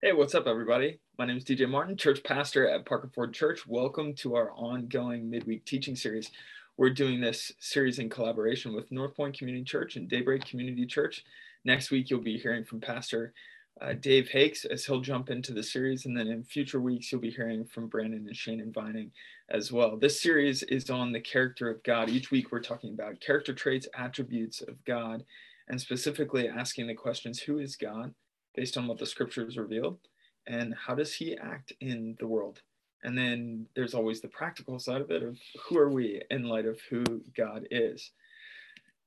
Hey, what's up, everybody? My name is DJ Martin, church pastor at Parker Ford Church. Welcome to our ongoing midweek teaching series. We're doing this series in collaboration with North Point Community Church and Daybreak Community Church. Next week, you'll be hearing from Pastor uh, Dave Hakes as he'll jump into the series. And then in future weeks, you'll be hearing from Brandon and Shane Vining as well. This series is on the character of God. Each week, we're talking about character traits, attributes of God, and specifically asking the questions who is God? Based on what the scriptures reveal and how does he act in the world and then there's always the practical side of it of who are we in light of who god is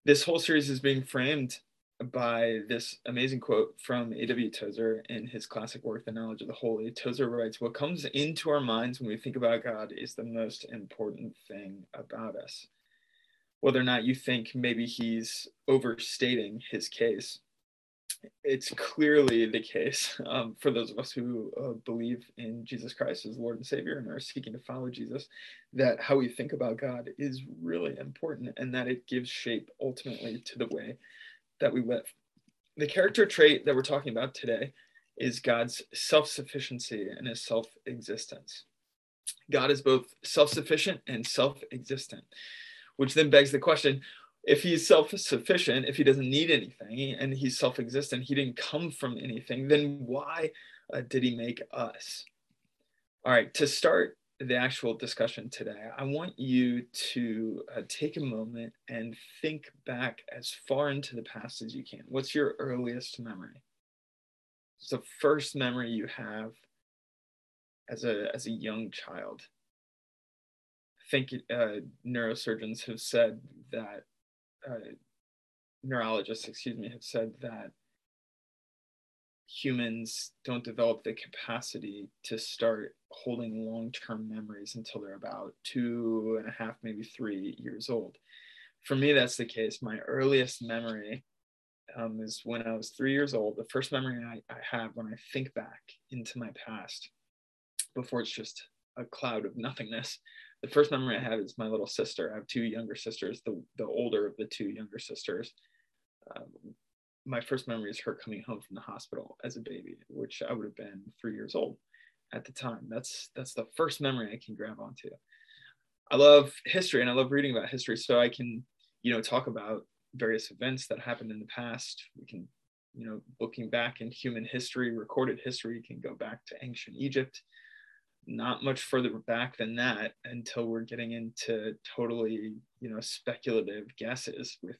this whole series is being framed by this amazing quote from A.W. Tozer in his classic work, The Knowledge of the Holy. Tozer writes, What comes into our minds when we think about God is the most important thing about us. Whether or not you think maybe he's overstating his case, it's clearly the case um, for those of us who uh, believe in Jesus Christ as Lord and Savior and are seeking to follow Jesus, that how we think about God is really important and that it gives shape ultimately to the way that we live. The character trait that we're talking about today is God's self sufficiency and his self existence. God is both self sufficient and self existent, which then begs the question if he's self-sufficient if he doesn't need anything and he's self-existent he didn't come from anything then why uh, did he make us? All right to start the actual discussion today i want you to uh, take a moment and think back as far into the past as you can. What's your earliest memory? It's the first memory you have as a as a young child. I think uh, neurosurgeons have said that uh, neurologists, excuse me, have said that humans don't develop the capacity to start holding long-term memories until they're about two and a half, maybe three years old. For me, that's the case. My earliest memory um, is when I was three years old. The first memory I, I have when I think back into my past, before it's just a cloud of nothingness, the first memory I have is my little sister. I have two younger sisters, the, the older of the two younger sisters. Um, my first memory is her coming home from the hospital as a baby, which I would have been three years old at the time. That's that's the first memory I can grab onto. I love history and I love reading about history, so I can, you know, talk about various events that happened in the past. We can, you know, looking back in human history, recorded history, can go back to ancient Egypt not much further back than that until we're getting into totally you know speculative guesses with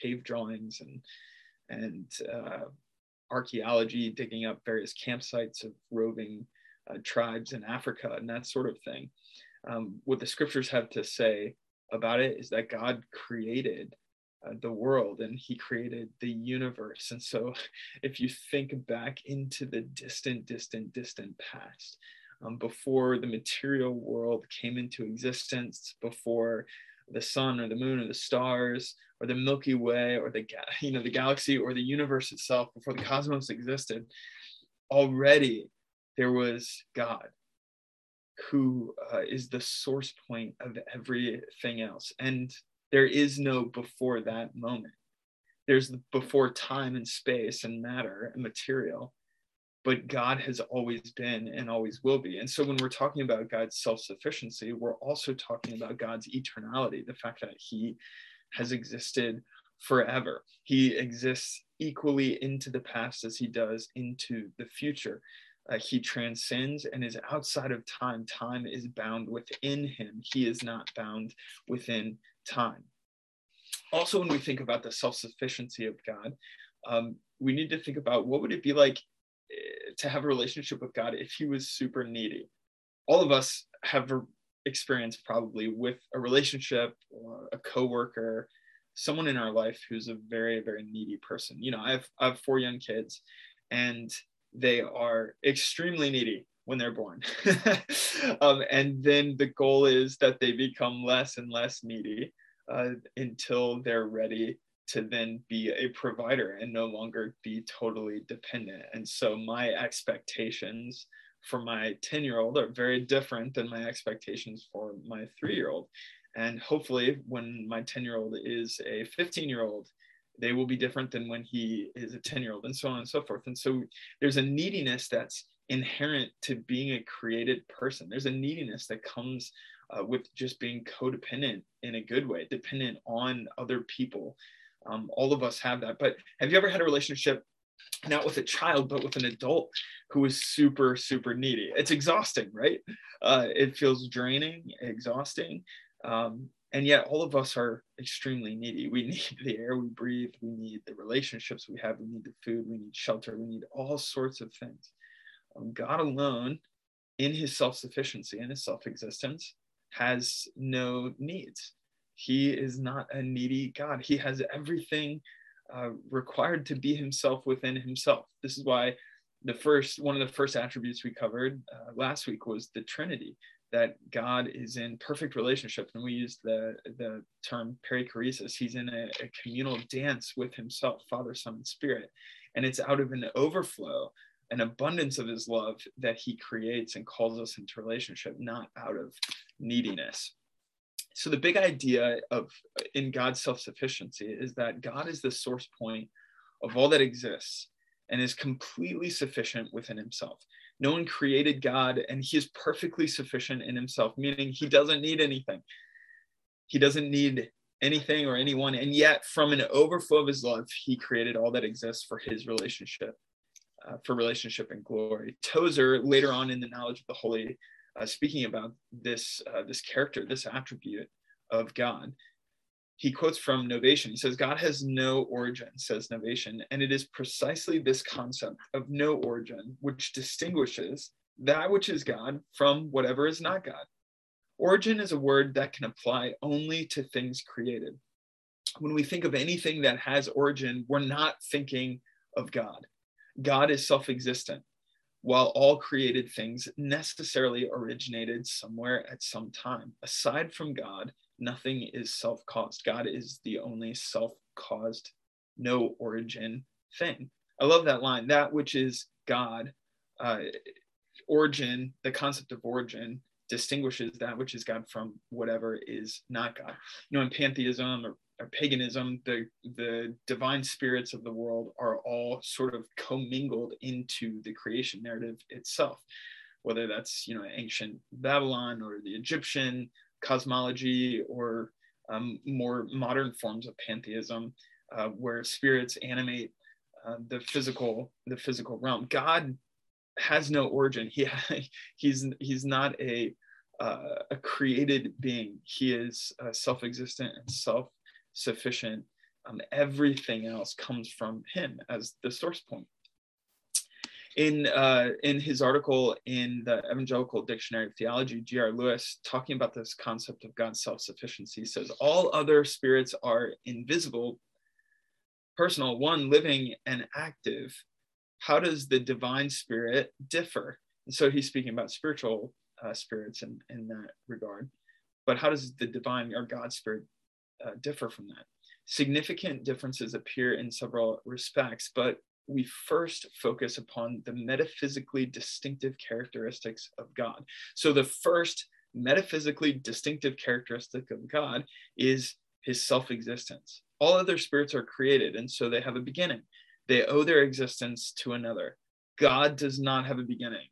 cave drawings and and uh, archaeology digging up various campsites of roving uh, tribes in africa and that sort of thing. Um, what the scriptures have to say about it is that god created uh, the world and he created the universe. And so if you think back into the distant distant distant past um, before the material world came into existence, before the sun or the moon or the stars or the Milky Way or the you know the galaxy or the universe itself, before the cosmos existed, already there was God, who uh, is the source point of everything else, and there is no before that moment. There's before time and space and matter and material but God has always been and always will be. And so when we're talking about God's self sufficiency, we're also talking about God's eternality, the fact that He has existed forever. He exists equally into the past as He does into the future. Uh, he transcends and is outside of time. Time is bound within Him, He is not bound within time. Also, when we think about the self sufficiency of God, um, we need to think about what would it be like to have a relationship with God if he was super needy. All of us have experience probably with a relationship or a coworker, someone in our life who's a very, very needy person. You know, I have I have four young kids and they are extremely needy when they're born. um, and then the goal is that they become less and less needy uh, until they're ready to then be a provider and no longer be totally dependent. And so my expectations for my 10 year old are very different than my expectations for my three year old. And hopefully, when my 10 year old is a 15 year old, they will be different than when he is a 10 year old and so on and so forth and so there's a neediness that's inherent to being a created person there's a neediness that comes uh, with just being codependent in a good way dependent on other people um, all of us have that. But have you ever had a relationship not with a child but with an adult who is super super needy? It's exhausting right? Uh, it feels draining exhausting. Um, and yet all of us are extremely needy. We need the air we breathe. We need the relationships we have. We need the food. We need shelter. We need all sorts of things. Um, god alone in his self-sufficiency and his self-existence has no needs he is not a needy god he has everything uh, required to be himself within himself this is why the first one of the first attributes we covered uh, last week was the trinity that God is in perfect relationship. And we use the, the term perichoresis. He's in a, a, communal dance with himself, Father, Son, and Spirit. And it's out of an overflow, an abundance of his love that he creates and calls us into relationship, not out of neediness. So the big idea of in God's self-sufficiency is that God is the source point of all that exists and is completely sufficient within himself. No one created God, and he is perfectly sufficient in himself, meaning he doesn't need anything. He doesn't need anything or anyone. And yet, from an overflow of his love, he created all that exists for his relationship, uh, for relationship and glory. Tozer, later on in the knowledge of the holy, uh, speaking about this, uh, this character, this attribute of God, he quotes from Novatian. He says, God has no origin, says Novatian, and it is precisely this concept of no origin which distinguishes that which is God from whatever is not God. Origin is a word that can apply only to things created. When we think of anything that has origin, we're not thinking of God. God is self existent, while all created things necessarily originated somewhere at some time. Aside from God, nothing is self caused. God is the only self caused, no origin thing. I love that line. That which is God, uh, origin, the concept of origin distinguishes that which is God from whatever is not God. You know, in pantheism or, paganism, the, the divine spirits of the world are all sort of commingled into the creation narrative itself, whether that's, you know, ancient Babylon or the Egyptian cosmology or um, more modern forms of pantheism, uh, where spirits animate uh, the physical the physical realm. God has no origin. He he's he's not a uh, a created being. He is uh, self-existent and self-sufficient. Um, everything else comes from him as the source point in uh, in his article in the Evangelical Dictionary of Theology, G.R. Lewis, talking about this concept of God's self-sufficiency, says all other spirits are invisible, personal, one living and active. How does the divine spirit differ? And so he's speaking about spiritual uh, spirits in, in that regard. But how does the divine or God spirit uh, differ from that? Significant differences appear in several respects, but we first focus upon the metaphysically distinctive characteristics of God. So the first metaphysically distinctive characteristic of God is his self existence. All other spirits are created, and so they have a beginning. They owe their existence to another. God does not have a beginning.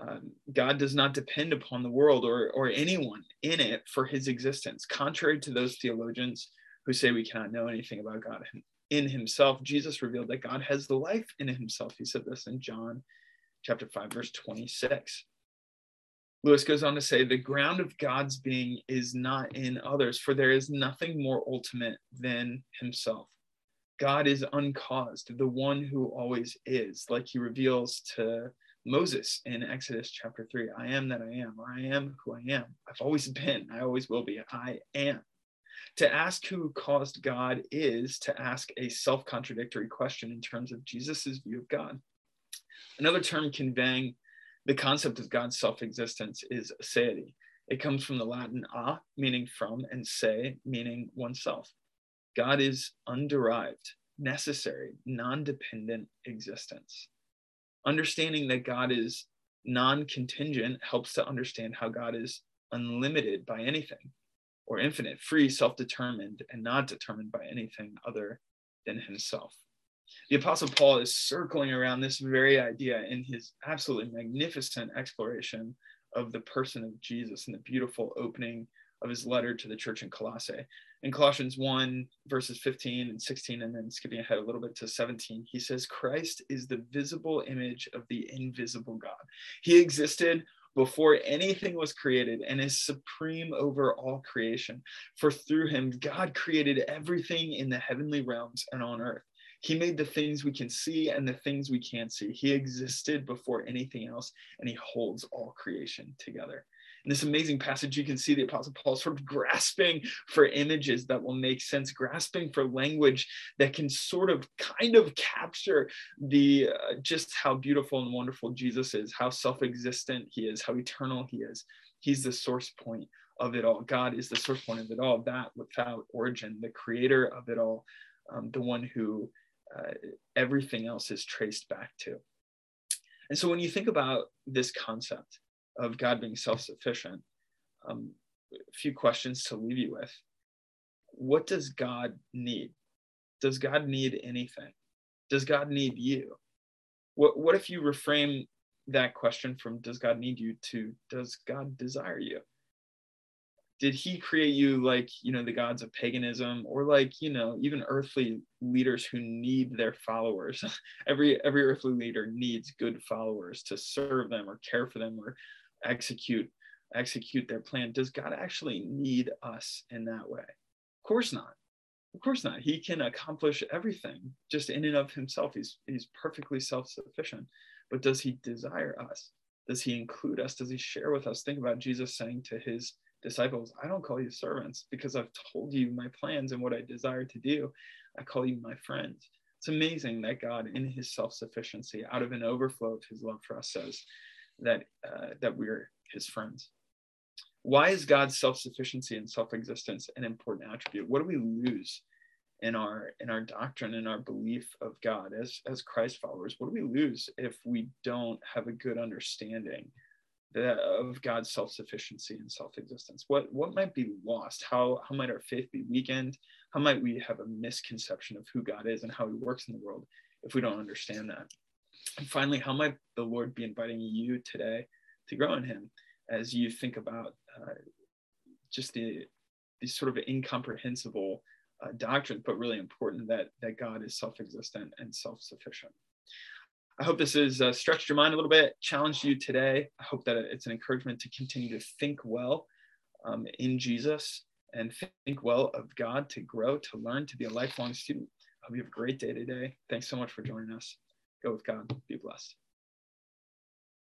Um, God does not depend upon the world or, or anyone in it for his existence, contrary to those theologians who say we cannot know anything about God in himself, Jesus revealed that God has the life in himself. He said this in John chapter 5, verse 26. Lewis goes on to say, the ground of God's being is not in others, for there is nothing more ultimate than himself. God is uncaused, the one who always is, like he reveals to Moses in Exodus chapter 3 I am that I am, or I am who I am. I've always been, I always will be, I am. To ask who caused God is to ask a self contradictory question in terms of Jesus's view of God. Another term conveying the concept of God's self existence is aseity. It comes from the Latin a, meaning from, and se, meaning oneself. God is underived, necessary, non dependent existence. Understanding that God is non contingent helps to understand how God is unlimited by anything or infinite, free, self determined, and not determined by anything other than himself. The Apostle Paul is circling around this very idea in his absolutely magnificent exploration of the person of Jesus and the beautiful opening of his letter to the church in Colossae. In Colossians 1, verses 15 and 16, and then skipping ahead a little bit to 17, he says, Christ is the visible image of the invisible God. He existed before anything was created and is supreme over all creation. For through him, God created everything in the heavenly realms and on earth. He made the things we can see and the things we can't see. He existed before anything else, and he holds all creation together. In this amazing passage, you can see the Apostle Paul sort of grasping for images that will make sense, grasping for language that can sort of kind of capture the uh, just how beautiful and wonderful Jesus is, how self existent he is, how eternal he is. He's the source point of it all. God is the source point of it all, that without origin, the creator of it all, um, the one who uh, everything else is traced back to. And so when you think about this concept of God being self sufficient, um, a few questions to leave you with. What does God need? Does God need anything? Does God need you? What, what if you reframe that question from does God need you to does God desire you? did he create you like you know the gods of paganism or like you know even earthly leaders who need their followers every every earthly leader needs good followers to serve them or care for them or execute execute their plan. Does god actually need us in that way? Of course not. Of course not. He can accomplish everything just in and of himself. He's he's perfectly self-sufficient. But does he desire us? Does he include us? Does he share with us? Think about jesus saying to his disciples, I don't call you servants because I've told you my plans and what I desire to do. I call you my friends. It's amazing that God, in his self sufficiency, out of an overflow of his love for us, says that, uh, that we're his friends. Why is God's self sufficiency and self existence an important attribute? What do we lose? in our in our doctrine in our belief of god as as christ followers what do we lose if we don't have a good understanding of God's self-sufficiency and self-existence? What what might be lost? How how might our faith be weakened? How might we have a misconception of who God is and how He works in the world if we don't understand that? And finally, how might the Lord be inviting you today to grow in Him as you think about uh, just the these sort of incomprehensible uh, doctrines, but really important that that God is self-existent and self-sufficient. I hope this has uh, stretched your mind a little bit, challenged you today. I hope that it's an encouragement to continue to think well um, in Jesus and think well of God, to grow, to learn, to be a lifelong student. I hope you have a great day today. Thanks so much for joining us. Go with God. Be blessed.